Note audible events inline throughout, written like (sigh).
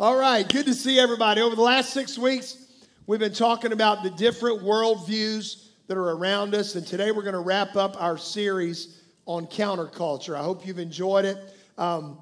All right, good to see everybody. Over the last six weeks, we've been talking about the different worldviews that are around us, and today we're going to wrap up our series on counterculture. I hope you've enjoyed it. Um,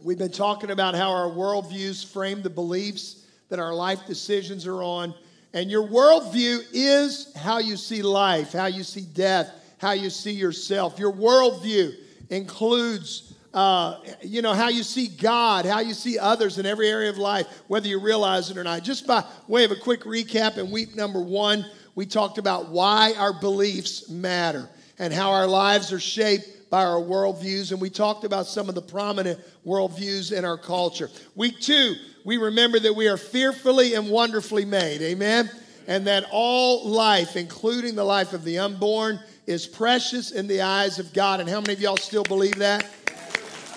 we've been talking about how our worldviews frame the beliefs that our life decisions are on. And your worldview is how you see life, how you see death, how you see yourself. Your worldview includes uh, you know, how you see God, how you see others in every area of life, whether you realize it or not. Just by way of a quick recap, in week number one, we talked about why our beliefs matter and how our lives are shaped by our worldviews. And we talked about some of the prominent worldviews in our culture. Week two, we remember that we are fearfully and wonderfully made. Amen? And that all life, including the life of the unborn, is precious in the eyes of God. And how many of y'all still believe that?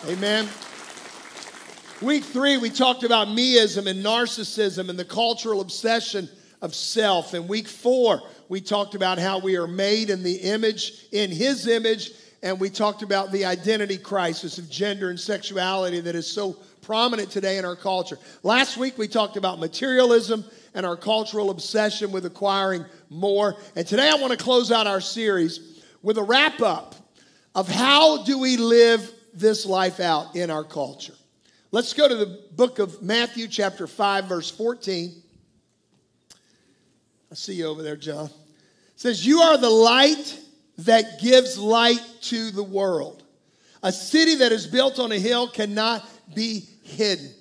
Amen. Week three, we talked about meism and narcissism and the cultural obsession of self. And week four, we talked about how we are made in the image, in his image, and we talked about the identity crisis of gender and sexuality that is so prominent today in our culture. Last week, we talked about materialism and our cultural obsession with acquiring more. And today, I want to close out our series with a wrap up of how do we live this life out in our culture. Let's go to the book of Matthew, chapter 5, verse 14. I see you over there, John. It says, You are the light that gives light to the world. A city that is built on a hill cannot be hidden.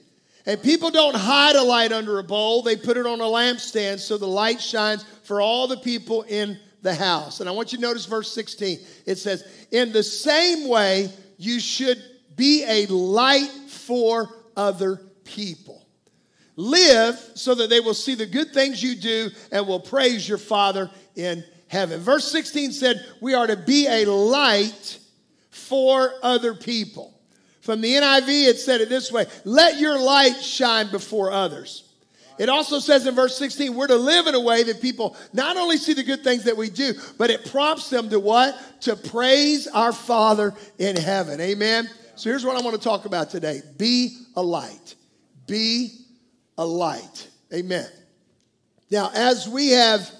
And people don't hide a light under a bowl, they put it on a lampstand so the light shines for all the people in the house. And I want you to notice verse 16. It says, In the same way, you should be a light for other people. Live so that they will see the good things you do and will praise your Father in heaven. Verse 16 said, We are to be a light for other people. From the NIV, it said it this way Let your light shine before others. It also says in verse 16, we're to live in a way that people not only see the good things that we do, but it prompts them to what? To praise our Father in heaven. Amen. So here's what I want to talk about today be a light. Be a light. Amen. Now, as we have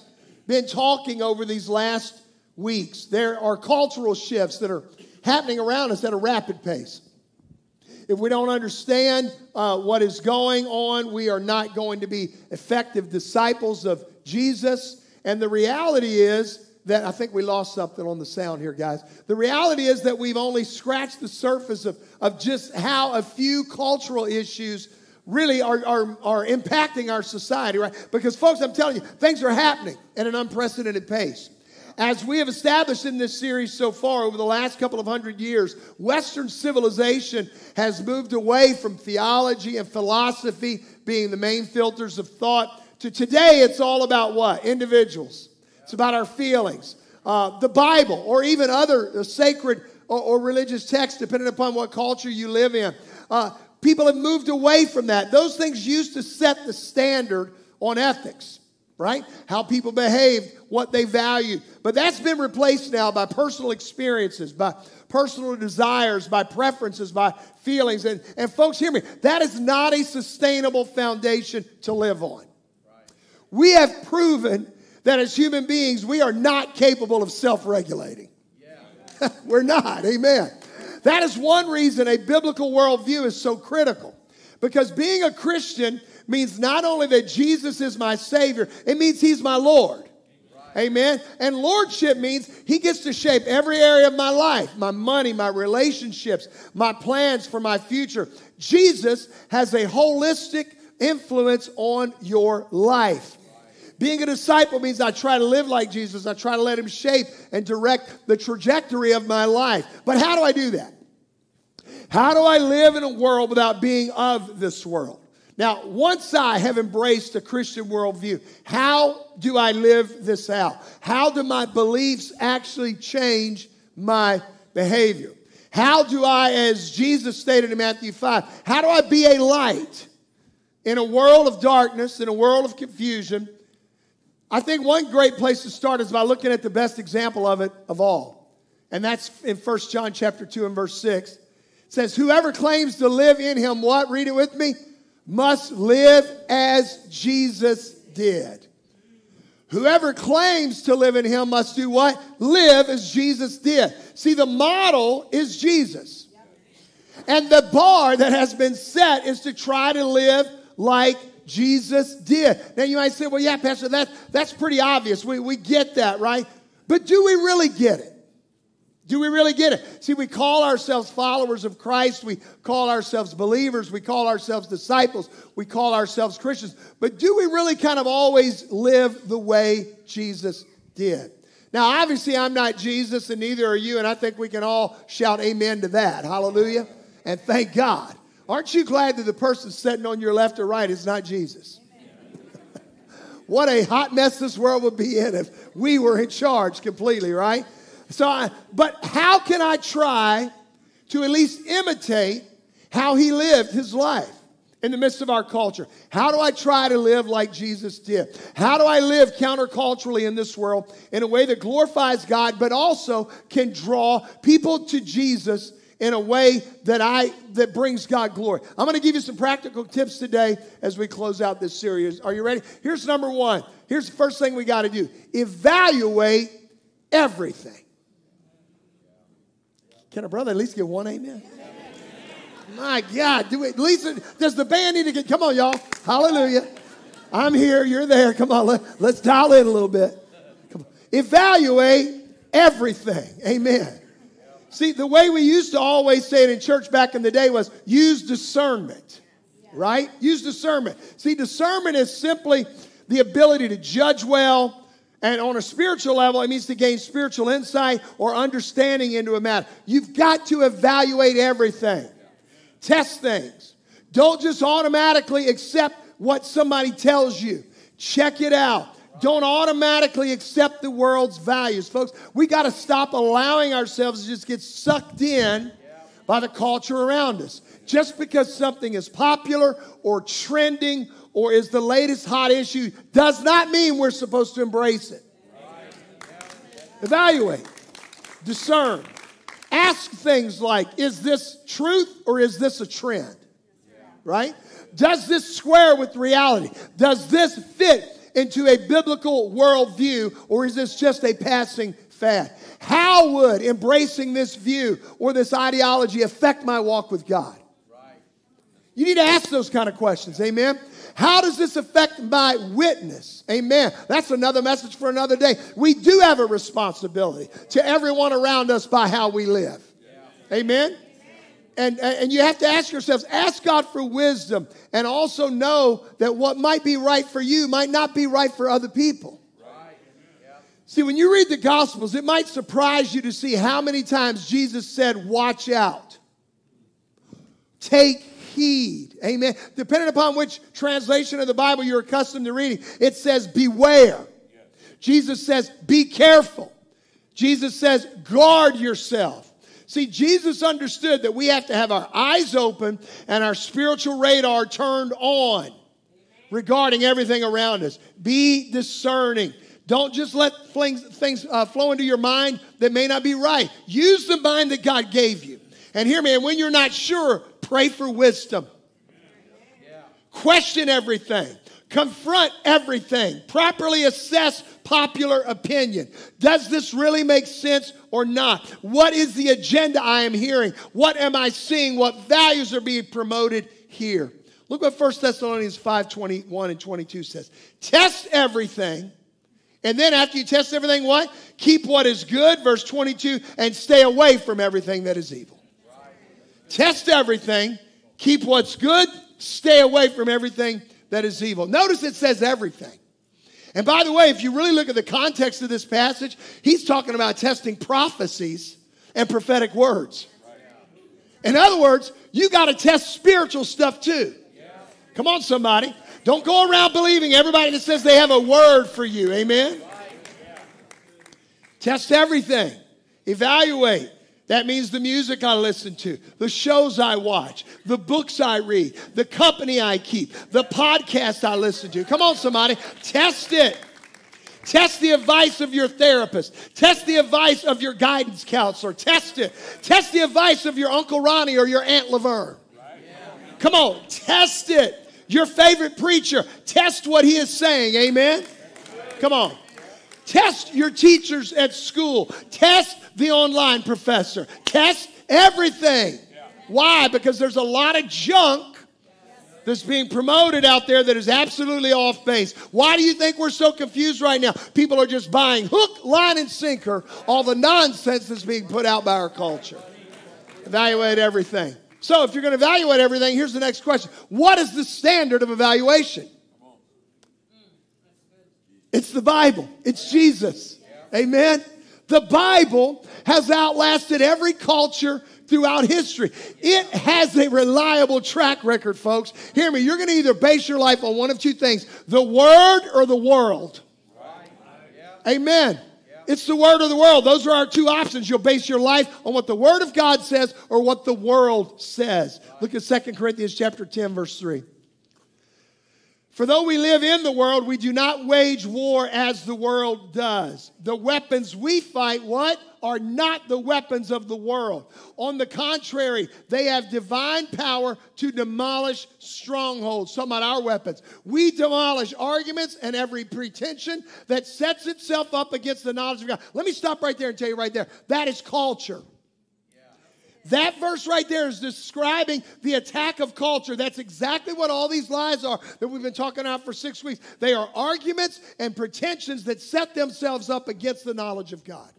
been talking over these last weeks, there are cultural shifts that are happening around us at a rapid pace. If we don't understand uh, what is going on, we are not going to be effective disciples of Jesus. And the reality is that I think we lost something on the sound here, guys. The reality is that we've only scratched the surface of, of just how a few cultural issues really are, are, are impacting our society, right? Because, folks, I'm telling you, things are happening at an unprecedented pace. As we have established in this series so far over the last couple of hundred years, Western civilization has moved away from theology and philosophy being the main filters of thought to today it's all about what? Individuals. It's about our feelings. Uh, the Bible, or even other uh, sacred or, or, religious texts, depending upon what culture you live in. Uh, people have moved away from that. Those things used to set the standard on ethics right? How people behaved, what they valued. But that's been replaced now by personal experiences, by personal desires, by preferences, by feelings. And, and folks, hear me, that is not a sustainable foundation to live on. Right. We have proven that as human beings, we are not capable of self regulating. Yeah. (laughs) We're not, amen. That is one reason a biblical worldview is so critical. Because being a Christian means not only that Jesus is my Savior, it means He's my Lord. Amen. And lordship means he gets to shape every area of my life my money, my relationships, my plans for my future. Jesus has a holistic influence on your life. Being a disciple means I try to live like Jesus. I try to let him shape and direct the trajectory of my life. But how do I do that? How do I live in a world without being of this world? Now, once I have embraced a Christian worldview, how do I live this out? How do my beliefs actually change my behavior? How do I, as Jesus stated in Matthew 5, how do I be a light in a world of darkness, in a world of confusion? I think one great place to start is by looking at the best example of it of all. And that's in 1 John chapter 2 and verse 6. Says, Whoever claims to live in him, what? Read it with me must live as Jesus did. Whoever claims to live in him must do what? Live as Jesus did. See, the model is Jesus. And the bar that has been set is to try to live like Jesus did. Now you might say, well, yeah, Pastor, that, that's pretty obvious. We, we get that, right? But do we really get it? Do we really get it? See, we call ourselves followers of Christ. We call ourselves believers. We call ourselves disciples. We call ourselves Christians. But do we really kind of always live the way Jesus did? Now, obviously, I'm not Jesus, and neither are you, and I think we can all shout amen to that. Hallelujah. And thank God. Aren't you glad that the person sitting on your left or right is not Jesus? (laughs) what a hot mess this world would be in if we were in charge completely, right? So, I, but how can I try to at least imitate how he lived his life in the midst of our culture? How do I try to live like Jesus did? How do I live counterculturally in this world in a way that glorifies God, but also can draw people to Jesus in a way that I that brings God glory. I'm going to give you some practical tips today as we close out this series. Are you ready? Here's number 1. Here's the first thing we got to do. Evaluate everything. Can a brother at least get one amen? My God, do it. At least does the band need to get? Come on, y'all. Hallelujah. I'm here. You're there. Come on. Let, let's dial in a little bit. Come on. Evaluate everything. Amen. See, the way we used to always say it in church back in the day was use discernment, right? Use discernment. See, discernment is simply the ability to judge well, and on a spiritual level, it means to gain spiritual insight or understanding into a matter. You've got to evaluate everything, test things. Don't just automatically accept what somebody tells you. Check it out. Don't automatically accept the world's values. Folks, we got to stop allowing ourselves to just get sucked in by the culture around us. Just because something is popular or trending or is the latest hot issue does not mean we're supposed to embrace it. Evaluate, discern, ask things like is this truth or is this a trend? Right? Does this square with reality? Does this fit into a biblical worldview or is this just a passing fad? How would embracing this view or this ideology affect my walk with God? You need to ask those kind of questions. Amen. How does this affect my witness? Amen. That's another message for another day. We do have a responsibility to everyone around us by how we live. Amen. And, and you have to ask yourselves, ask God for wisdom, and also know that what might be right for you might not be right for other people. See, when you read the Gospels, it might surprise you to see how many times Jesus said, Watch out, take heed. Amen. Depending upon which translation of the Bible you're accustomed to reading, it says, Beware. Jesus says, Be careful. Jesus says, Guard yourself. See, Jesus understood that we have to have our eyes open and our spiritual radar turned on regarding everything around us. Be discerning. Don't just let things, things uh, flow into your mind that may not be right. Use the mind that God gave you. And hear me, and when you're not sure, Pray for wisdom. Question everything. Confront everything. Properly assess popular opinion. Does this really make sense or not? What is the agenda I am hearing? What am I seeing? What values are being promoted here? Look what 1 Thessalonians 5 21 and 22 says. Test everything. And then after you test everything, what? Keep what is good, verse 22, and stay away from everything that is evil. Test everything, keep what's good, stay away from everything that is evil. Notice it says everything. And by the way, if you really look at the context of this passage, he's talking about testing prophecies and prophetic words. In other words, you got to test spiritual stuff too. Come on, somebody. Don't go around believing everybody that says they have a word for you. Amen. Test everything, evaluate. That means the music I listen to, the shows I watch, the books I read, the company I keep, the podcast I listen to. Come on, somebody, test it. Test the advice of your therapist. Test the advice of your guidance counselor. Test it. Test the advice of your Uncle Ronnie or your Aunt Laverne. Come on, test it. Your favorite preacher, test what he is saying. Amen. Come on. Test your teachers at school. Test the online professor. Test everything. Why? Because there's a lot of junk that's being promoted out there that is absolutely off base. Why do you think we're so confused right now? People are just buying hook, line, and sinker all the nonsense that's being put out by our culture. Evaluate everything. So, if you're going to evaluate everything, here's the next question What is the standard of evaluation? It's the Bible, it's Jesus. Amen. The Bible has outlasted every culture throughout history. It has a reliable track record, folks. Hear me, you're going to either base your life on one of two things the Word or the world. Amen. It's the Word of the world. Those are our two options. You'll base your life on what the Word of God says or what the world says. Look at 2 Corinthians chapter 10, verse 3. For though we live in the world, we do not wage war as the world does. The weapons we fight, what? Are not the weapons of the world. On the contrary, they have divine power to demolish strongholds. Some of our weapons. We demolish arguments and every pretension that sets itself up against the knowledge of God. Let me stop right there and tell you right there. That is culture. That verse right there is describing the attack of culture. That's exactly what all these lies are that we've been talking about for six weeks. They are arguments and pretensions that set themselves up against the knowledge of God.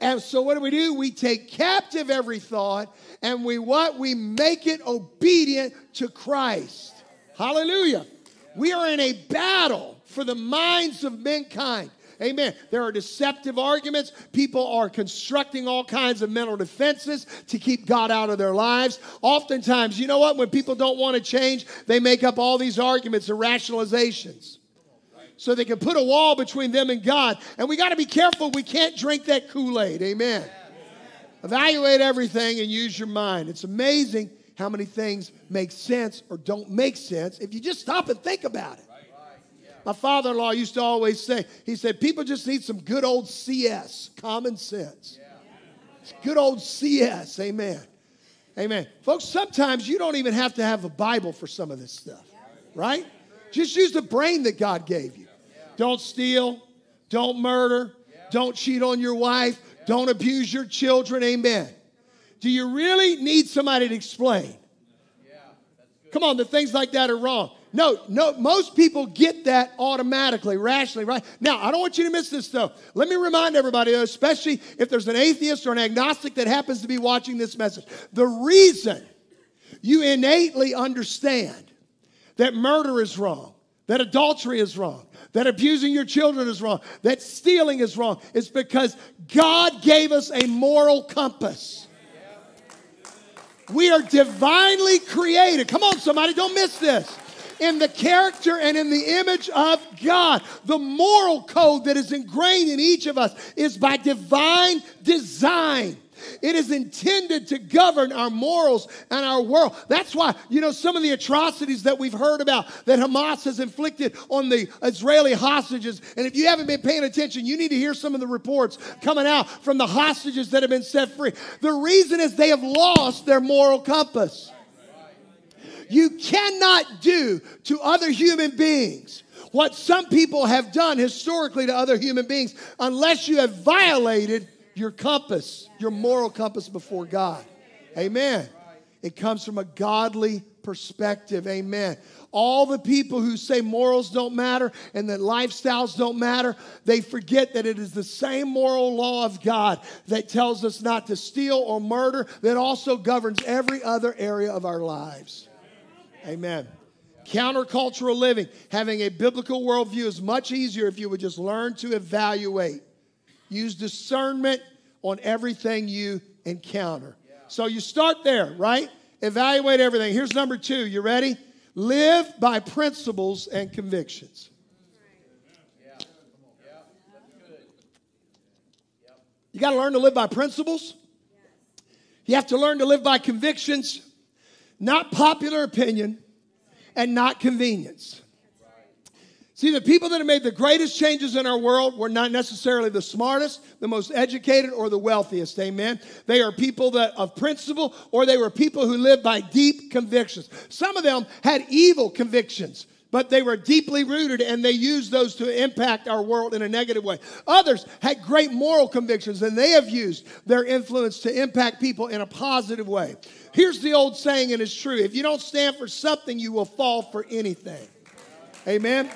And so what do we do? We take captive every thought and we what? We make it obedient to Christ. Hallelujah. We are in a battle for the minds of mankind. Amen. There are deceptive arguments. People are constructing all kinds of mental defenses to keep God out of their lives. Oftentimes, you know what? When people don't want to change, they make up all these arguments and rationalizations so they can put a wall between them and God. And we got to be careful. We can't drink that Kool Aid. Amen. Evaluate everything and use your mind. It's amazing how many things make sense or don't make sense if you just stop and think about it. My father in law used to always say, he said, people just need some good old CS, common sense. Good old CS, amen. Amen. Folks, sometimes you don't even have to have a Bible for some of this stuff, right? Just use the brain that God gave you. Don't steal, don't murder, don't cheat on your wife, don't abuse your children, amen. Do you really need somebody to explain? Come on, the things like that are wrong. No, no, most people get that automatically, rationally, right? Now, I don't want you to miss this though. Let me remind everybody, especially if there's an atheist or an agnostic that happens to be watching this message. The reason you innately understand that murder is wrong, that adultery is wrong, that abusing your children is wrong, that stealing is wrong, is because God gave us a moral compass. We are divinely created. Come on, somebody, don't miss this in the character and in the image of God. The moral code that is ingrained in each of us is by divine design. It is intended to govern our morals and our world. That's why, you know, some of the atrocities that we've heard about that Hamas has inflicted on the Israeli hostages. And if you haven't been paying attention, you need to hear some of the reports coming out from the hostages that have been set free. The reason is they have lost their moral compass. You cannot do to other human beings what some people have done historically to other human beings unless you have violated your compass, your moral compass before God. Amen. It comes from a godly perspective. Amen. All the people who say morals don't matter and that lifestyles don't matter, they forget that it is the same moral law of God that tells us not to steal or murder that also governs every other area of our lives. Amen. Countercultural living, having a biblical worldview is much easier if you would just learn to evaluate. Use discernment on everything you encounter. So you start there, right? Evaluate everything. Here's number two. You ready? live by principles and convictions. You got to learn to live by principles. You have to learn to live by convictions, not popular opinion, and not convenience. See, the people that have made the greatest changes in our world were not necessarily the smartest, the most educated, or the wealthiest. Amen. They are people that of principle, or they were people who lived by deep convictions. Some of them had evil convictions but they were deeply rooted and they used those to impact our world in a negative way. Others had great moral convictions and they have used their influence to impact people in a positive way. Here's the old saying, and it's true if you don't stand for something, you will fall for anything. Amen.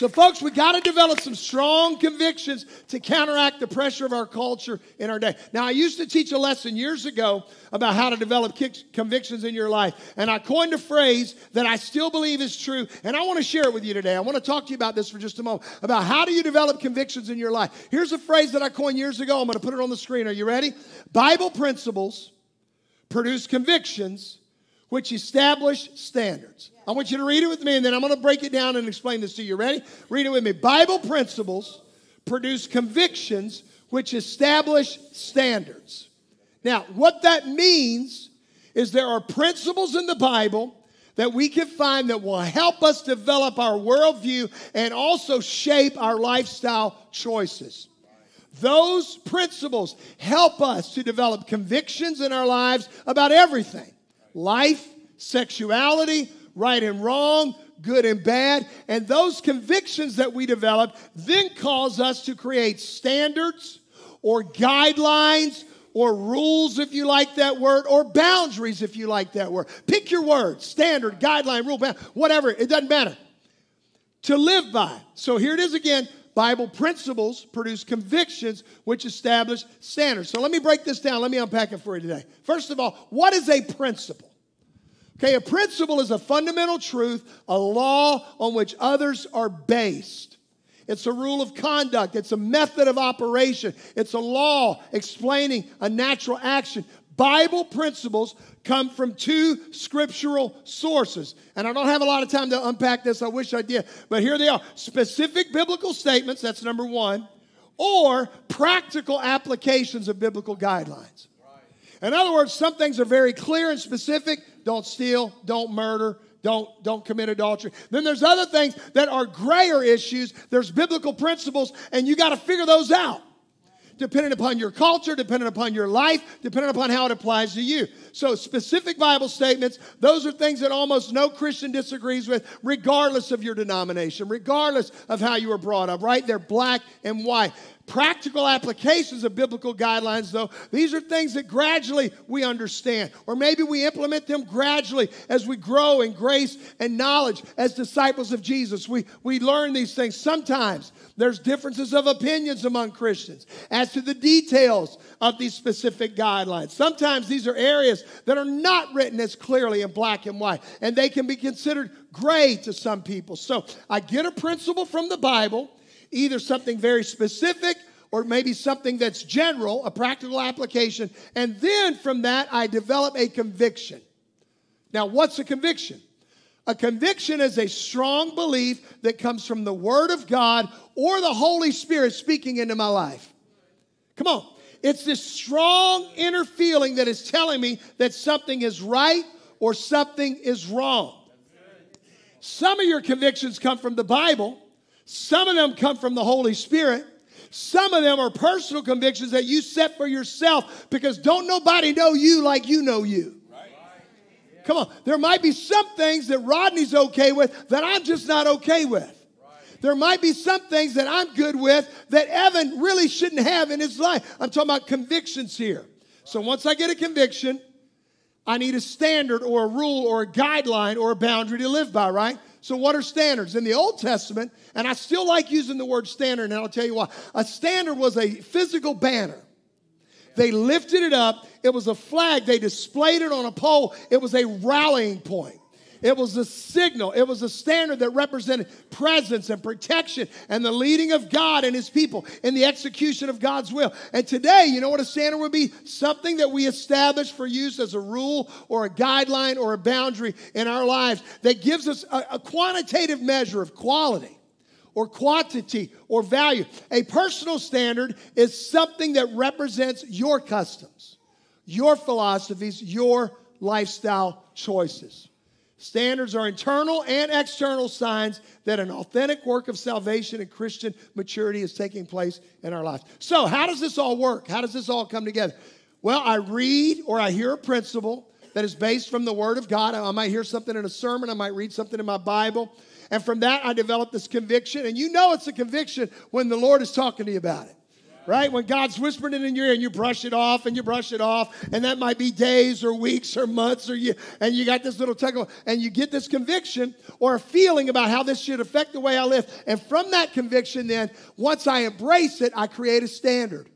So, folks, we got to develop some strong convictions to counteract the pressure of our culture in our day. Now, I used to teach a lesson years ago about how to develop convictions in your life, and I coined a phrase that I still believe is true, and I want to share it with you today. I want to talk to you about this for just a moment about how do you develop convictions in your life. Here's a phrase that I coined years ago. I'm going to put it on the screen. Are you ready? Bible principles produce convictions which establish standards. I want you to read it with me, and then I'm going to break it down and explain this to you. Ready? Read it with me. Bible principles produce convictions which establish standards. Now, what that means is there are principles in the Bible that we can find that will help us develop our worldview and also shape our lifestyle choices. Those principles help us to develop convictions in our lives about everything life, sexuality, right and wrong, good and bad. And those convictions that we develop then cause us to create standards or guidelines or rules, if you like that word, or boundaries, if you like that word. Pick your word standard, guideline, rule, bound, whatever, it doesn't matter. To live by. So here it is again. Bible principles produce convictions which establish standards. So let me break this down. Let me unpack it for you today. First of all, what is a principle? Okay, a principle is a fundamental truth, a law on which others are based. It's a rule of conduct, it's a method of operation, it's a law explaining a natural action. Bible principles come from two scriptural sources. And I don't have a lot of time to unpack this, I wish I did, but here they are specific biblical statements, that's number one, or practical applications of biblical guidelines. In other words, some things are very clear and specific. Don't steal, don't murder, don't, don't commit adultery. Then there's other things that are grayer issues. There's biblical principles, and you got to figure those out depending upon your culture, depending upon your life, depending upon how it applies to you. So, specific Bible statements, those are things that almost no Christian disagrees with, regardless of your denomination, regardless of how you were brought up, right? They're black and white practical applications of biblical guidelines, though, these are things that gradually we understand. Or maybe we implement them gradually as we grow in grace and knowledge as disciples of Jesus. We, we learn these things. Sometimes there's differences of opinions among Christians as to the details of these specific guidelines. Sometimes these are areas that are not written as clearly in black and white, and they can be considered gray to some people. So I get a principle from the Bible either something very specific or maybe something that's general, a practical application. And then from that, I develop a conviction. Now, what's a conviction? A conviction is a strong belief that comes from the Word of God or the Holy Spirit speaking into my life. Come on. It's this strong inner feeling that is telling me that something is right or something is wrong. Some of your convictions come from the Bible, some of them come from the Holy Spirit. Some of them are personal convictions that you set for yourself because don't nobody know you like you know you. Come on. There might be some things that Rodney's okay with that I'm just not okay with. There might be some things that I'm good with that Evan really shouldn't have in his life. I'm talking about convictions here. So once I get a conviction, I need a standard or a rule or a guideline or a boundary to live by, right? So, what are standards? In the Old Testament, and I still like using the word standard, and I'll tell you why. A standard was a physical banner. They lifted it up, it was a flag, they displayed it on a pole, it was a rallying point. It was a signal. It was a standard that represented presence and protection and the leading of God and his people in the execution of God's will. And today, you know what a standard would be? Something that we establish for use as a rule or a guideline or a boundary in our lives that gives us a, a quantitative measure of quality or quantity or value. A personal standard is something that represents your customs, your philosophies, your lifestyle choices. Standards are internal and external signs that an authentic work of salvation and Christian maturity is taking place in our lives. So, how does this all work? How does this all come together? Well, I read or I hear a principle that is based from the Word of God. I might hear something in a sermon, I might read something in my Bible. And from that, I develop this conviction. And you know it's a conviction when the Lord is talking to you about it right? When God's whispering it in your ear and you brush it off and you brush it off, and that might be days or weeks or months, or you and you got this little tickle, and you get this conviction or a feeling about how this should affect the way I live. And from that conviction, then, once I embrace it, I create a standard.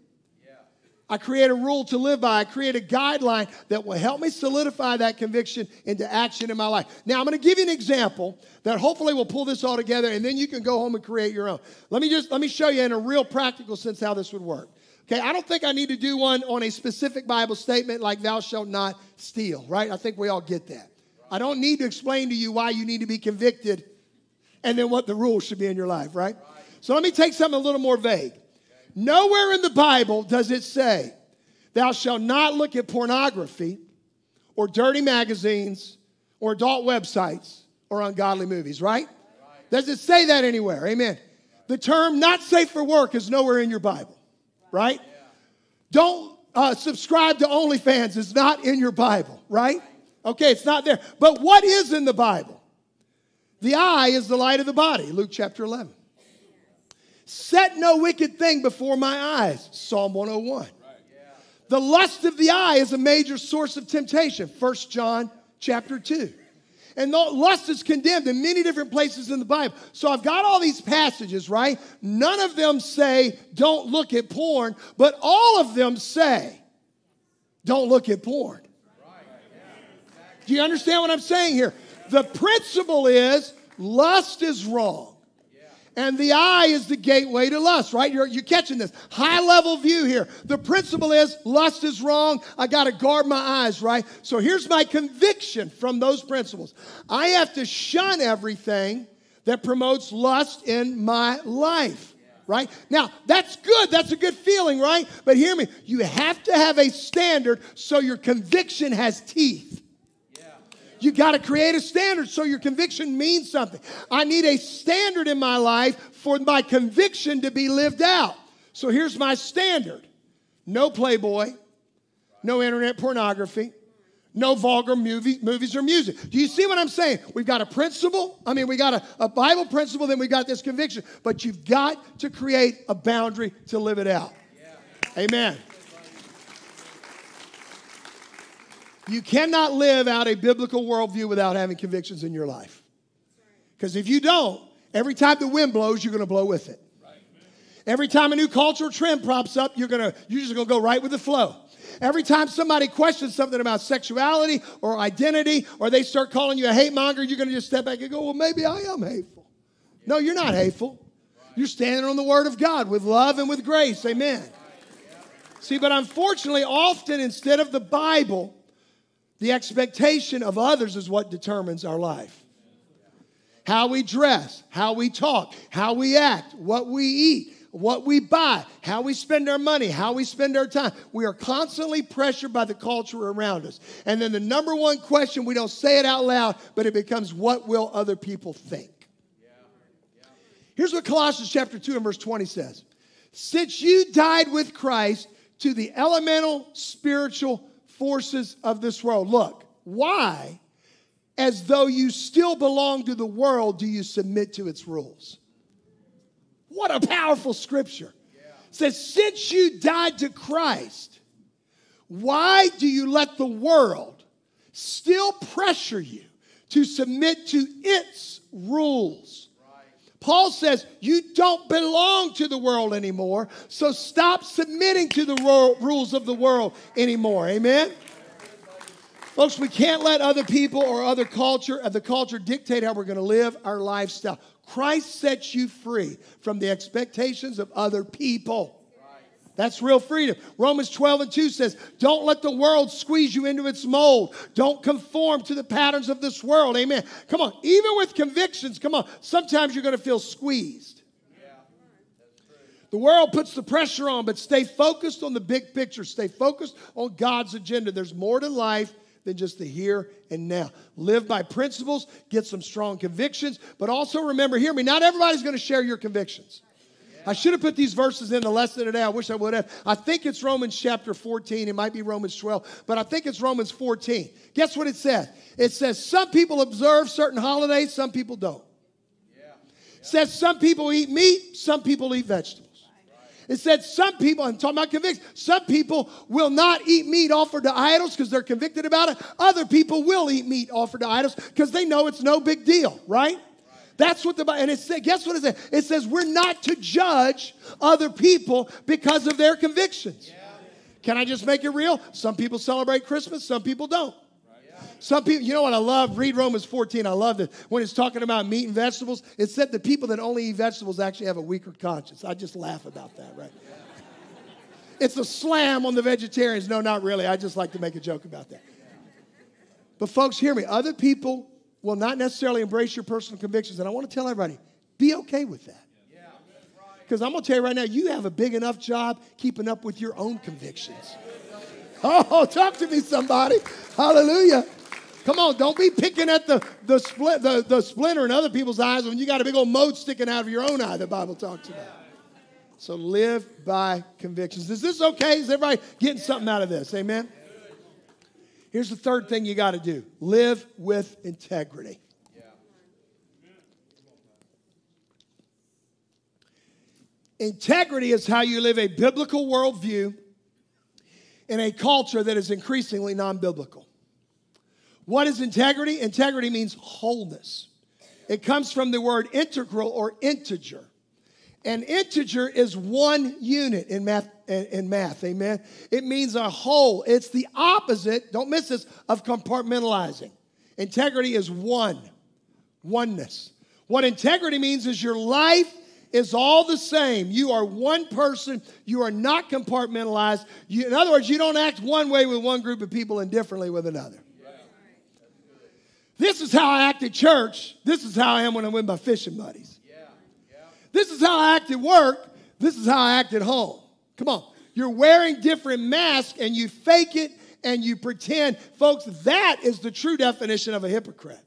I create a rule to live by. I create a guideline that will help me solidify that conviction into action in my life. Now, I'm going to give you an example that hopefully will pull this all together, and then you can go home and create your own. Let me just let me show you in a real practical sense how this would work. Okay, I don't think I need to do one on a specific Bible statement like "Thou shalt not steal." Right? I think we all get that. I don't need to explain to you why you need to be convicted, and then what the rules should be in your life. Right? So let me take something a little more vague. Nowhere in the Bible does it say, Thou shalt not look at pornography or dirty magazines or adult websites or ungodly movies, right? Does it say that anywhere? Amen. The term not safe for work is nowhere in your Bible, right? Don't uh, subscribe to OnlyFans is not in your Bible, right? Okay, it's not there. But what is in the Bible? The eye is the light of the body, Luke chapter 11. Set no wicked thing before my eyes, Psalm 101. The lust of the eye is a major source of temptation, 1 John chapter 2. And lust is condemned in many different places in the Bible. So I've got all these passages, right? None of them say, don't look at porn, but all of them say, don't look at porn. Do you understand what I'm saying here? The principle is lust is wrong. And the eye is the gateway to lust, right? You're, you're catching this. High level view here. The principle is lust is wrong. I got to guard my eyes, right? So here's my conviction from those principles I have to shun everything that promotes lust in my life right? Now, that's good. That's a good feeling, right? But hear me. You have to have a standard so your conviction has teeth. You got to create a standard so your conviction means something. I need a standard in my life for my conviction to be lived out. So here's my standard no Playboy, no internet pornography, no vulgar movie, movies or music. Do you see what I'm saying? We've got a principle. I mean, we got a, a Bible principle, then we got this conviction. But you've got to create a boundary to live it out. Yeah. Amen. You cannot live out a biblical worldview without having convictions in your life. Because if you don't, every time the wind blows, you're going to blow with it. Every time a new cultural trend props up, you're gonna you're just gonna go right with the flow. Every time somebody questions something about sexuality or identity, or they start calling you a hate monger, you're gonna just step back and go, "Well, maybe I am hateful." No, you're not hateful. You're standing on the Word of God with love and with grace. Amen. See, but unfortunately, often instead of the Bible, the expectation of others is what determines our life. How we dress, how we talk, how we act, what we eat, what we buy, how we spend our money, how we spend our time. We are constantly pressured by the culture around us. And then the number one question, we don't say it out loud, but it becomes what will other people think? Here's what Colossians chapter 2 and verse 20 says. Since you died with Christ to the elemental spiritual forces of this world. Look, why, as though you still belong to the world, do you submit to its rules? What a powerful scripture. Says, since you died to Christ, why do you let the world still pressure you to submit to its rules? Paul says, You don't belong to the world anymore, so stop submitting to the rules of the world anymore. Amen? Folks, we can't let other people or other culture, uh, the culture dictate how we're going to live our lifestyle. Christ sets you free from the expectations of other people. That's real freedom. Romans 12 and 2 says, Don't let the world squeeze you into its mold. Don't conform to the patterns of this world. Amen. Come on. Even with convictions, come on. Sometimes you're going to feel squeezed. The world puts the pressure on, but stay focused on the big picture. Stay focused on God's agenda. There's more to life than just the here and now. Live by principles, get some strong convictions, but also remember, hear me, not everybody's going to share your convictions. I should have put these verses in the lesson today. I wish I would have. I think it's Romans chapter 14. It might be Romans 12, but I think it's Romans 14. Guess what it says? It says some people observe certain holidays, some people don't. It says some people eat meat, some people eat vegetables. It said some people, I'm talking about conviction, some people will not eat meat offered to idols because they're convicted about it. Other people will eat meat offered to idols because they know it's no big deal, right? That's what the Bible, and it says, guess what it says? It says we're not to judge other people because of their convictions. Yeah. Can I just make it real? Some people celebrate Christmas, some people don't. Some people, you know what I love? Read Romans 14. I love it. When it's talking about meat and vegetables, it said the people that only eat vegetables actually have a weaker conscience. I just laugh about that, right? It's a slam on the vegetarians. No, not really. I just like to make a joke about that. But, folks, hear me. Other people will not necessarily embrace your personal convictions. And I want to tell everybody be okay with that. Because I'm going to tell you right now, you have a big enough job keeping up with your own convictions. (laughs) Oh, talk to me, somebody. Hallelujah. Come on, don't be picking at the, the, split, the, the splinter in other people's eyes when you got a big old mote sticking out of your own eye, the Bible talks about. So live by convictions. Is this okay? Is everybody getting something out of this? Amen? Here's the third thing you got to do live with integrity. Integrity is how you live a biblical worldview in a culture that is increasingly non biblical. What is integrity? Integrity means wholeness. It comes from the word integral or integer. An integer is one unit in math, in math, amen? It means a whole. It's the opposite, don't miss this, of compartmentalizing. Integrity is one, oneness. What integrity means is your life is all the same. You are one person. You are not compartmentalized. You, in other words, you don't act one way with one group of people and differently with another. This is how I act at church. This is how I am when I'm with my fishing buddies. Yeah. Yeah. This is how I act at work. This is how I act at home. Come on. You're wearing different masks and you fake it and you pretend. Folks, that is the true definition of a hypocrite.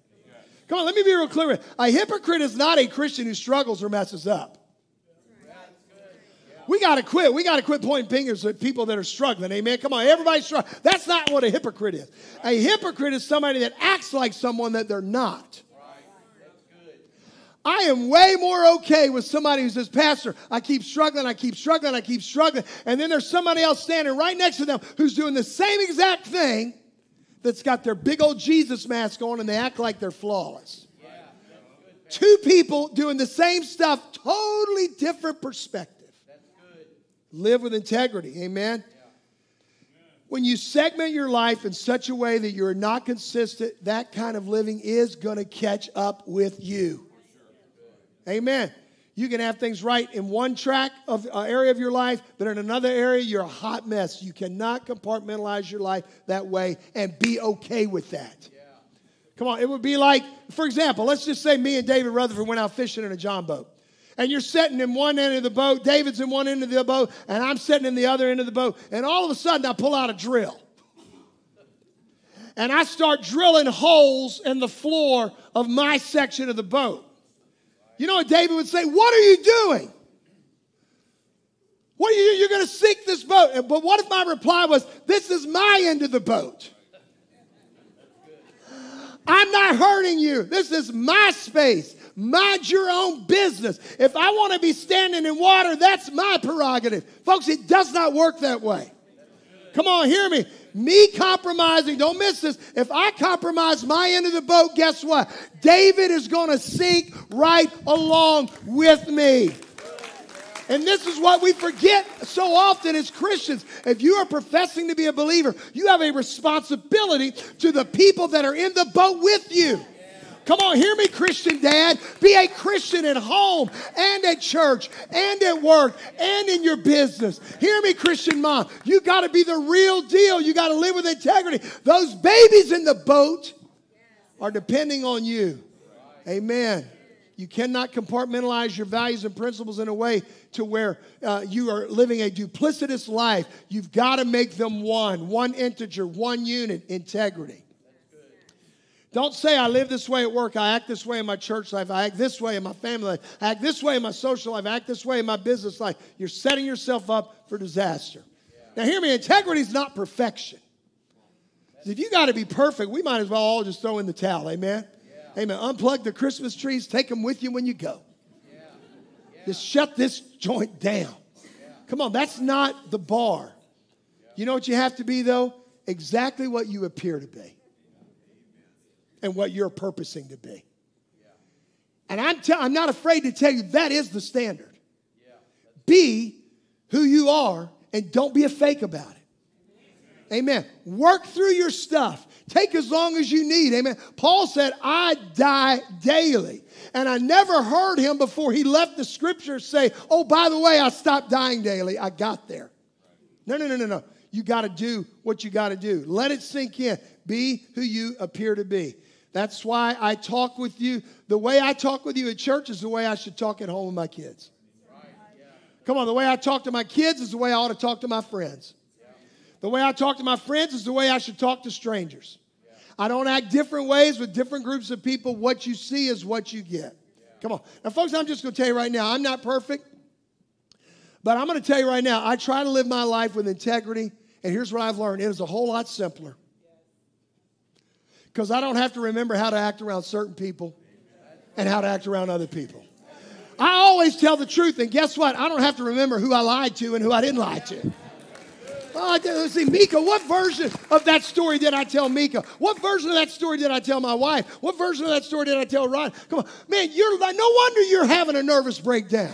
Come on, let me be real clear. A hypocrite is not a Christian who struggles or messes up. We got to quit. We got to quit pointing fingers at people that are struggling. Amen. Come on, everybody's struggling. That's not what a hypocrite is. A hypocrite is somebody that acts like someone that they're not. I am way more okay with somebody who says, Pastor, I keep struggling, I keep struggling, I keep struggling. And then there's somebody else standing right next to them who's doing the same exact thing that's got their big old Jesus mask on and they act like they're flawless. Two people doing the same stuff, totally different perspective. Live with integrity. Amen. When you segment your life in such a way that you're not consistent, that kind of living is going to catch up with you. Amen. You can have things right in one track of uh, area of your life, but in another area, you're a hot mess. You cannot compartmentalize your life that way and be okay with that. Yeah. Come on, it would be like, for example, let's just say me and David Rutherford went out fishing in a John boat and you're sitting in one end of the boat, David's in one end of the boat, and I'm sitting in the other end of the boat, and all of a sudden I pull out a drill. And I start drilling holes in the floor of my section of the boat. You know what David would say? What are you doing? What are you You're going to sink this boat. But what if my reply was, This is my end of the boat? I'm not hurting you. This is my space. Mind your own business. If I want to be standing in water, that's my prerogative. Folks, it does not work that way. Come on, hear me. Me compromising, don't miss this. If I compromise my end of the boat, guess what? David is going to sink right along with me. And this is what we forget so often as Christians. If you are professing to be a believer, you have a responsibility to the people that are in the boat with you. Come on, hear me, Christian dad. Be a Christian at home and at church and at work and in your business. Hear me, Christian mom. You got to be the real deal. You got to live with integrity. Those babies in the boat are depending on you. Amen. You cannot compartmentalize your values and principles in a way to where uh, you are living a duplicitous life. You've got to make them one, one integer, one unit, integrity. Don't say, I live this way at work, I act this way in my church life, I act this way in my family life, I act this way in my social life, I act this way in my business life. You're setting yourself up for disaster. Yeah. Now, hear me integrity is not perfection. If you got to be perfect, we might as well all just throw in the towel. Amen? Yeah. Amen. Unplug the Christmas trees, take them with you when you go. Yeah. Just shut this joint down. Come on, that's not the bar. You know what you have to be, though? Exactly what you appear to be and what you're purposing to be. Yeah. And I'm, not afraid to tell you that is the standard. Be who you are and don't be a fake about it. Amen. Work through your stuff. Take as long as you need. Amen. Paul said, I die daily. And I never heard him before he left the scriptures say, Oh, by the way, I stopped dying daily. I got there. No, no, no, no, no. You got to do what you got to do. Let it sink in. Be who you appear to be. That's why I talk with you. The way I talk with you at church is the way I should talk at home with my kids. Come on, the way I talk to my kids is the way I ought to talk to my friends. The way I talk to my friends is the way I should talk to strangers. I don't act different ways with different groups of people. What you see is what you get. Come on. Now, folks, I'm just going to tell you right now, I'm not perfect, but I'm going to tell you right now, I try to live my life with integrity, and here's what I've learned it is a whole lot simpler because I don't have to remember how to act around certain people and how to act around other people. I always tell the truth, and guess what? I don't have to remember who I lied to and who I didn't lie to. Oh, let's see, Mika, what version of that story did I tell Mika? What version of that story did I tell my wife? What version of that story did I tell Ryan? Come on, man, you're no wonder you're having a nervous breakdown.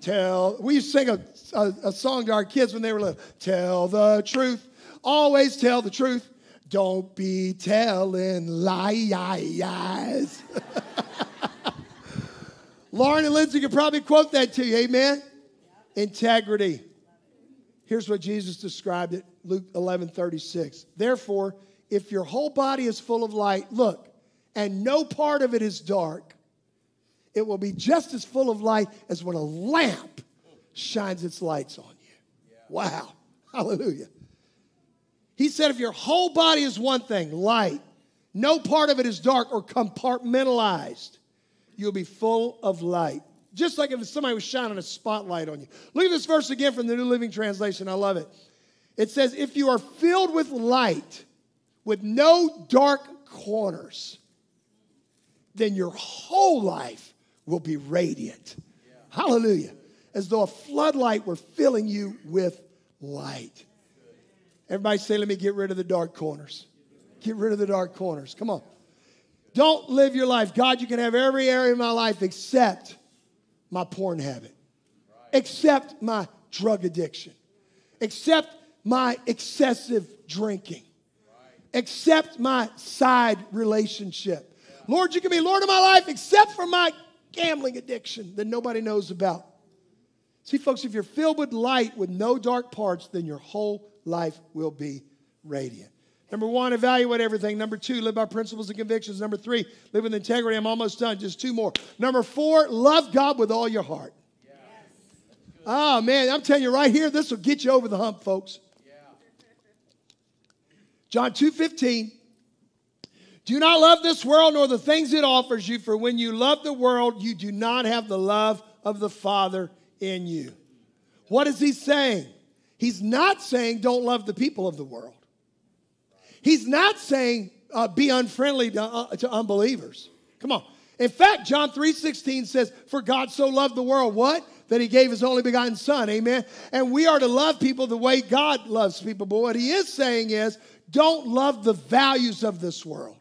Tell, we used to sing a, a, a song to our kids when they were little. Tell the truth, always tell the truth. Don't be telling lies. (laughs) Lauren and Lindsay could probably quote that to you. Amen. Integrity. Here's what Jesus described it, Luke 11 36. Therefore, if your whole body is full of light, look, and no part of it is dark, it will be just as full of light as when a lamp shines its lights on you. Wow. Hallelujah. He said, if your whole body is one thing, light, no part of it is dark or compartmentalized, you'll be full of light. Just like if somebody was shining a spotlight on you. Look at this verse again from the New Living Translation. I love it. It says, If you are filled with light, with no dark corners, then your whole life will be radiant. Yeah. Hallelujah. As though a floodlight were filling you with light. Everybody say, let me get rid of the dark corners. Get rid of the dark corners. Come on. Don't live your life. God, you can have every area of my life except my porn habit, except my drug addiction, except my excessive drinking, except my side relationship. Lord, you can be Lord of my life except for my gambling addiction that nobody knows about. See, folks, if you're filled with light with no dark parts, then your whole life will be radiant. Number one, evaluate everything. Number two, live by principles and convictions. Number three, live with integrity. I'm almost done. Just two more. Number four, love God with all your heart. Yes. Oh, man, I'm telling you right here, this will get you over the hump, folks. Yeah. John 2 15. Do not love this world nor the things it offers you, for when you love the world, you do not have the love of the Father in you. What is he saying? He's not saying don't love the people of the world. He's not saying uh, be unfriendly to, uh, to unbelievers. Come on. In fact, John 3:16 says, "For God so loved the world, what? That he gave his only begotten son." Amen. And we are to love people the way God loves people. But what he is saying is, don't love the values of this world.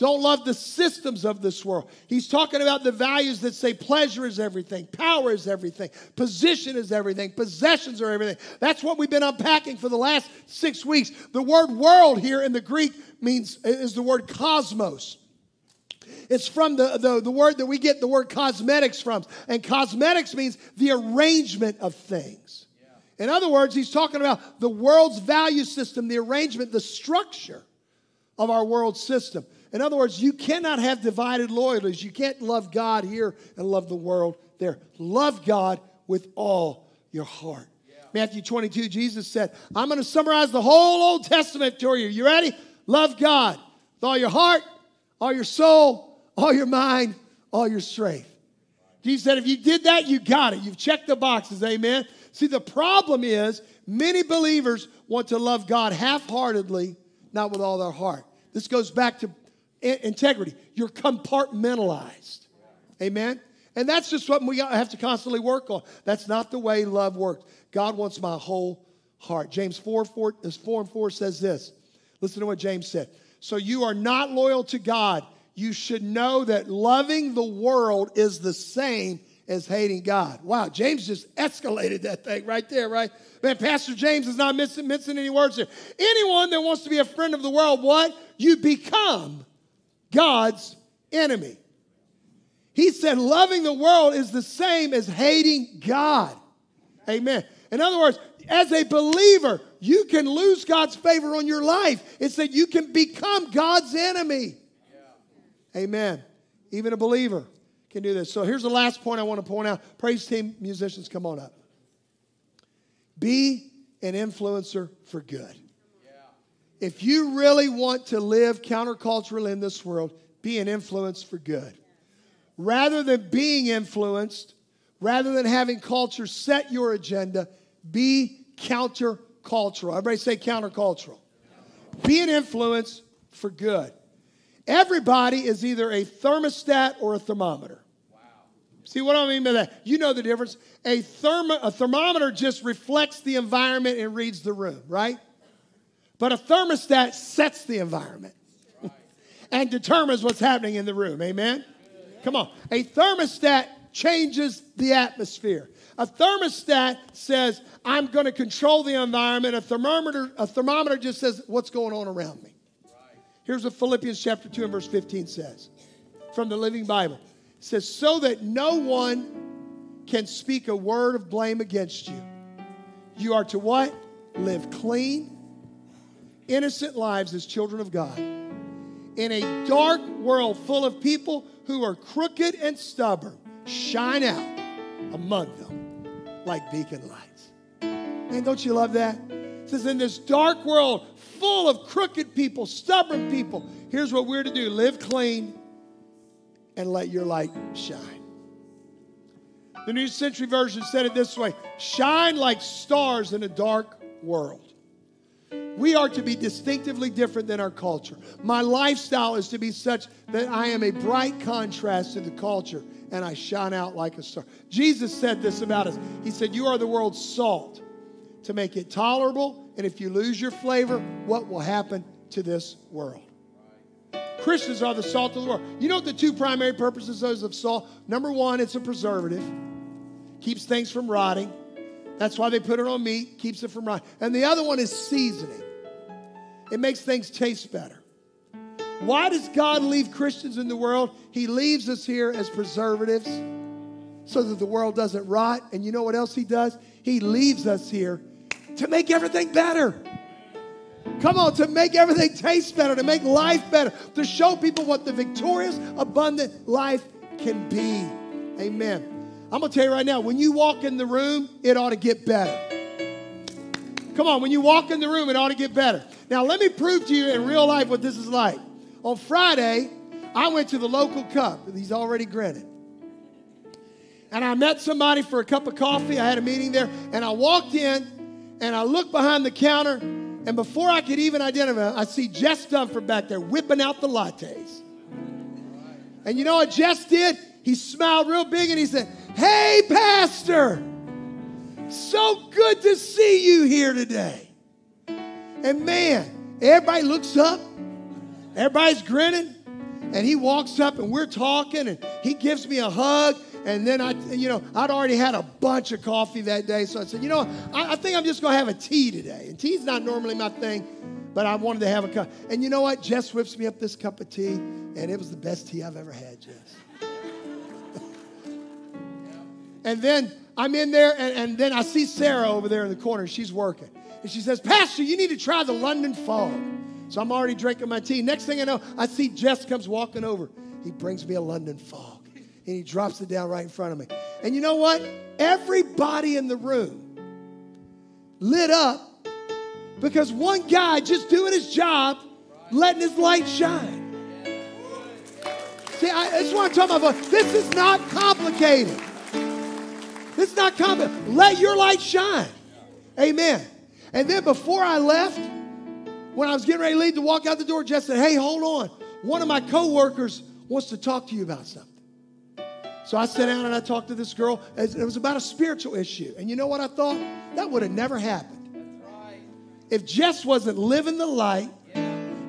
Don't love the systems of this world. He's talking about the values that say pleasure is everything, power is everything, position is everything, possessions are everything. That's what we've been unpacking for the last six weeks. The word world here in the Greek means is the word cosmos. It's from the, the, the word that we get the word cosmetics from. And cosmetics means the arrangement of things. In other words, he's talking about the world's value system, the arrangement, the structure of our world system. In other words, you cannot have divided loyalties. You can't love God here and love the world there. Love God with all your heart. Yeah. Matthew 22, Jesus said, I'm going to summarize the whole Old Testament to you. You ready? Love God with all your heart, all your soul, all your mind, all your strength. Jesus said, if you did that, you got it. You've checked the boxes. Amen. See, the problem is many believers want to love God half heartedly, not with all their heart. This goes back to integrity. You're compartmentalized. Amen? And that's just what we have to constantly work on. That's not the way love works. God wants my whole heart. James 4, 4, 4 and 4 says this. Listen to what James said. So you are not loyal to God. You should know that loving the world is the same as hating God. Wow, James just escalated that thing right there, right? Man, Pastor James is not missing, missing any words here. Anyone that wants to be a friend of the world, what? You become God's enemy. He said loving the world is the same as hating God. Amen. In other words, as a believer, you can lose God's favor on your life. It's that you can become God's enemy. Yeah. Amen. Even a believer can do this. So here's the last point I want to point out. Praise team musicians, come on up. Be an influencer for good. If you really want to live countercultural in this world, be an influence for good. Rather than being influenced, rather than having culture set your agenda, be countercultural. Everybody say countercultural. Be an influence for good. Everybody is either a thermostat or a thermometer. See what I mean by that? You know the difference. A, thermo- a thermometer just reflects the environment and reads the room, right? But a thermostat sets the environment (laughs) and determines what's happening in the room. Amen? Come on. A thermostat changes the atmosphere. A thermostat says, I'm going to control the environment. A thermometer, a thermometer just says, what's going on around me. Here's what Philippians chapter 2 and verse 15 says from the Living Bible. It says, so that no one can speak a word of blame against you. You are to what? Live clean innocent lives as children of God. In a dark world full of people who are crooked and stubborn, shine out among them like beacon lights. Man, don't you love that? It says, in this dark world full of crooked people, stubborn people, here's what we're to do live clean and let your light shine. The New Century Version said it this way shine like stars in a dark world. We are to be distinctively different than our culture. My lifestyle is to be such that I am a bright contrast to the culture and I shine out like a star. Jesus said this about us. He said, You are the world's salt to make it tolerable. And if you lose your flavor, what will happen to this world? Christians are the salt of the world. You know what the two primary purposes of salt? Number one, it's a preservative, keeps things from rotting. That's why they put it on meat, keeps it from rotting. And the other one is seasoning. It makes things taste better. Why does God leave Christians in the world? He leaves us here as preservatives so that the world doesn't rot. And you know what else He does? He leaves us here to make everything better. Come on, to make everything taste better, to make life better, to show people what the victorious, abundant life can be. Amen. I'm going to tell you right now, when you walk in the room, it ought to get better. Come on, when you walk in the room, it ought to get better. Now, let me prove to you in real life what this is like. On Friday, I went to the local cup. He's already grinning. And I met somebody for a cup of coffee. I had a meeting there. And I walked in and I looked behind the counter. And before I could even identify, I see Jess Dunford back there whipping out the lattes. And you know what Jess did? He smiled real big and he said, Hey, Pastor, so good to see you here today. And man, everybody looks up, everybody's grinning. And he walks up and we're talking and he gives me a hug. And then I, you know, I'd already had a bunch of coffee that day. So I said, you know, I, I think I'm just going to have a tea today. And tea's not normally my thing, but I wanted to have a cup. And you know what? Jess whips me up this cup of tea, and it was the best tea I've ever had, Jess. And then I'm in there, and, and then I see Sarah over there in the corner. She's working. And she says, Pastor, you need to try the London fog. So I'm already drinking my tea. Next thing I know, I see Jess comes walking over. He brings me a London fog and he drops it down right in front of me. And you know what? Everybody in the room lit up because one guy just doing his job, letting his light shine. See, I, that's what I'm talking about. This is not complicated. Is not complicated. Let your light shine. Amen. And then before I left, when I was getting ready to leave to walk out the door, Jess said, Hey, hold on. One of my coworkers wants to talk to you about something. So I sat down and I talked to this girl. It was about a spiritual issue. And you know what I thought? That would have never happened. If Jess wasn't living the light,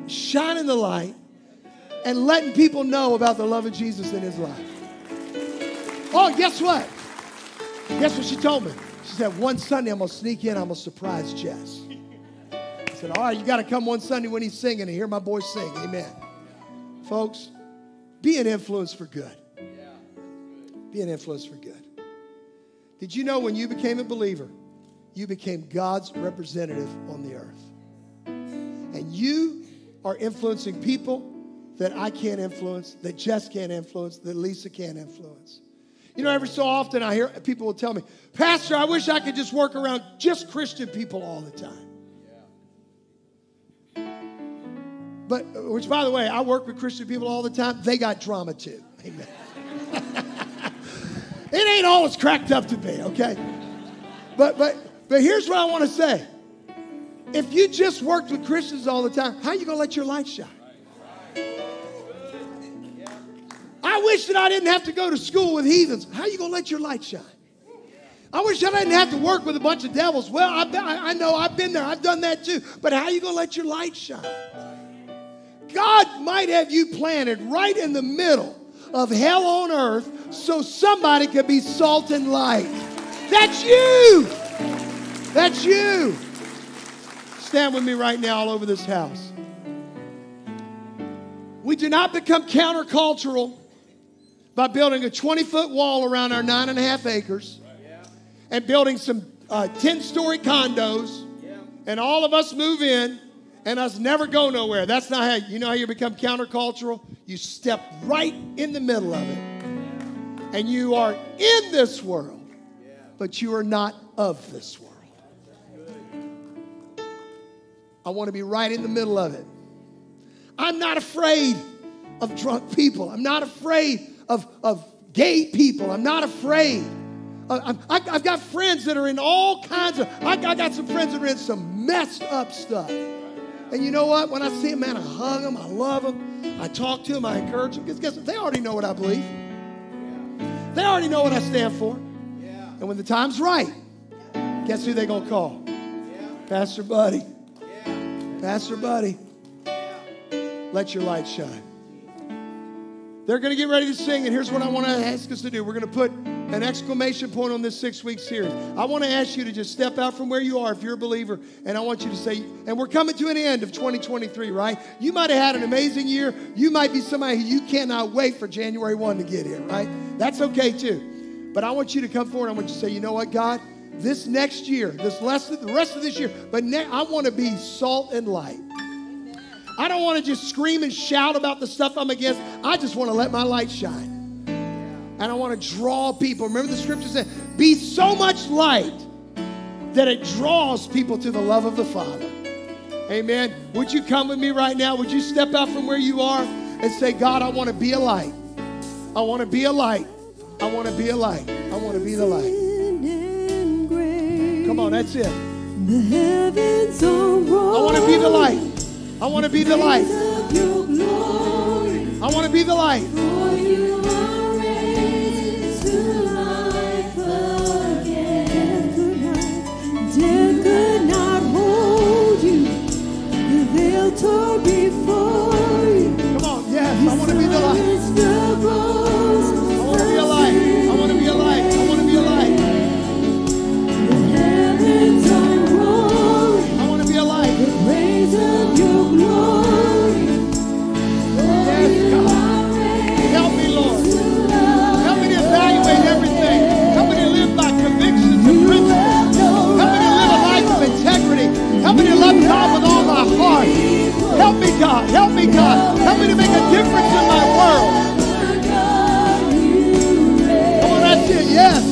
shining the light, and letting people know about the love of Jesus in his life. Oh, guess what? Guess what she told me? She said, one Sunday I'm going to sneak in, I'm going to surprise Jess. I said, all right, you got to come one Sunday when he's singing and hear my boy sing. Amen. Folks, be an influence for good be an influence for good. Did you know when you became a believer, you became God's representative on the earth? And you are influencing people that I can't influence, that Jess can't influence, that Lisa can't influence. You know, every so often I hear people will tell me, Pastor, I wish I could just work around just Christian people all the time. But, which by the way, I work with Christian people all the time. They got drama too. Amen. (laughs) It ain't always cracked up to be, okay? But but but here's what I want to say. If you just worked with Christians all the time, how are you gonna let your light shine? I wish that I didn't have to go to school with heathens. How are you gonna let your light shine? I wish that I didn't have to work with a bunch of devils. Well, I, I know I've been there. I've done that too. But how are you going to let your light shine? God might have you planted right in the middle of hell on earth so somebody could be salt and light. That's you. That's you. Stand with me right now all over this house. We do not become countercultural by building a 20 foot wall around our nine and a half acres and building some 10 uh, story condos and all of us move in and us never go nowhere. That's not how you know how you become countercultural. You step right in the middle of it, and you are in this world, but you are not of this world. I want to be right in the middle of it. I'm not afraid of drunk people. I'm not afraid of, of gay people. I'm not afraid. Uh, I, have got friends that are in all kinds of, I, I got some friends that are in some messed up stuff. And you know what? When I see a man, I hug him, I love him, I talk to him, I encourage him. Because guess what? They already know what I believe. They already know what I stand for. And when the time's right, guess who they gonna call? Pastor Buddy. Pastor Buddy. Let your light shine. They're going to get ready to sing, and here's what I want to ask us to do. We're going to put an exclamation point on this six week series. I want to ask you to just step out from where you are if you're a believer, and I want you to say, and we're coming to an end of 2023, right? You might have had an amazing year. You might be somebody who you cannot wait for January 1 to get here, right? That's okay too. But I want you to come forward. I want you to say, you know what, God? This next year, this less, the rest of this year, but ne- I want to be salt and light. I don't want to just scream and shout about the stuff I'm against. I just want to let my light shine. And I want to draw people. Remember the scripture said, be so much light that it draws people to the love of the Father. Amen. Would you come with me right now? Would you step out from where you are and say, God, I want to be a light. I want to be a light. I want to be a light. I want to be the light. Come on, that's it. I want to be the light. I want to be the light. I want to be the light. God. Help me, God. Help me to make a difference in my world. Come on, that's it. Yes.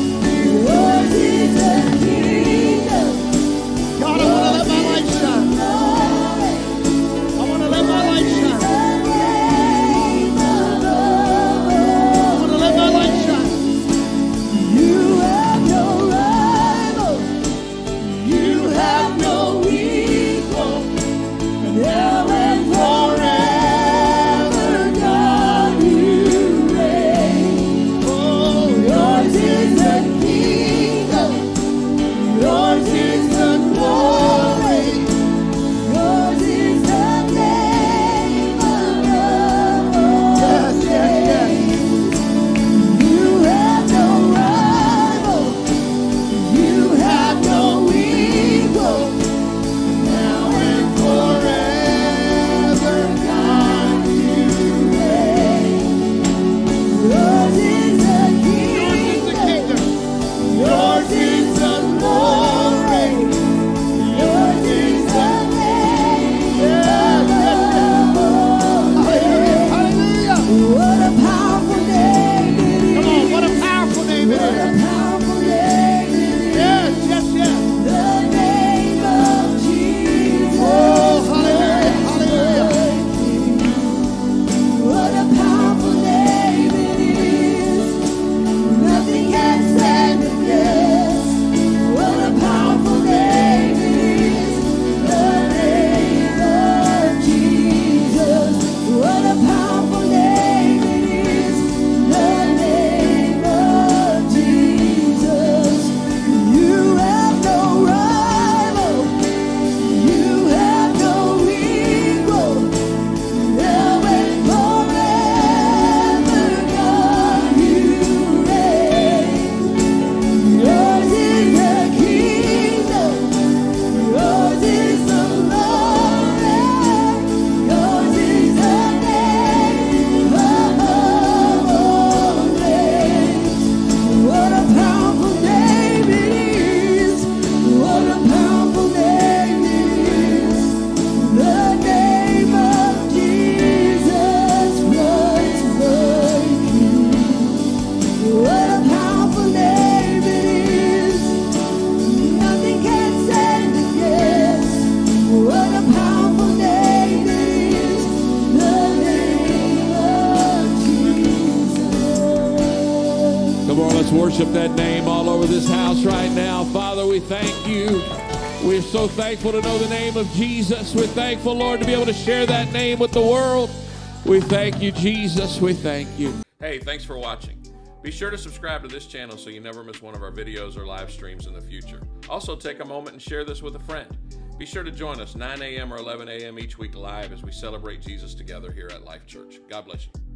Thankful to know the name of Jesus. We're thankful, Lord, to be able to share that name with the world. We thank you, Jesus. We thank you. Hey, thanks for watching. Be sure to subscribe to this channel so you never miss one of our videos or live streams in the future. Also, take a moment and share this with a friend. Be sure to join us 9 a.m. or 11 a.m. each week live as we celebrate Jesus together here at Life Church. God bless you.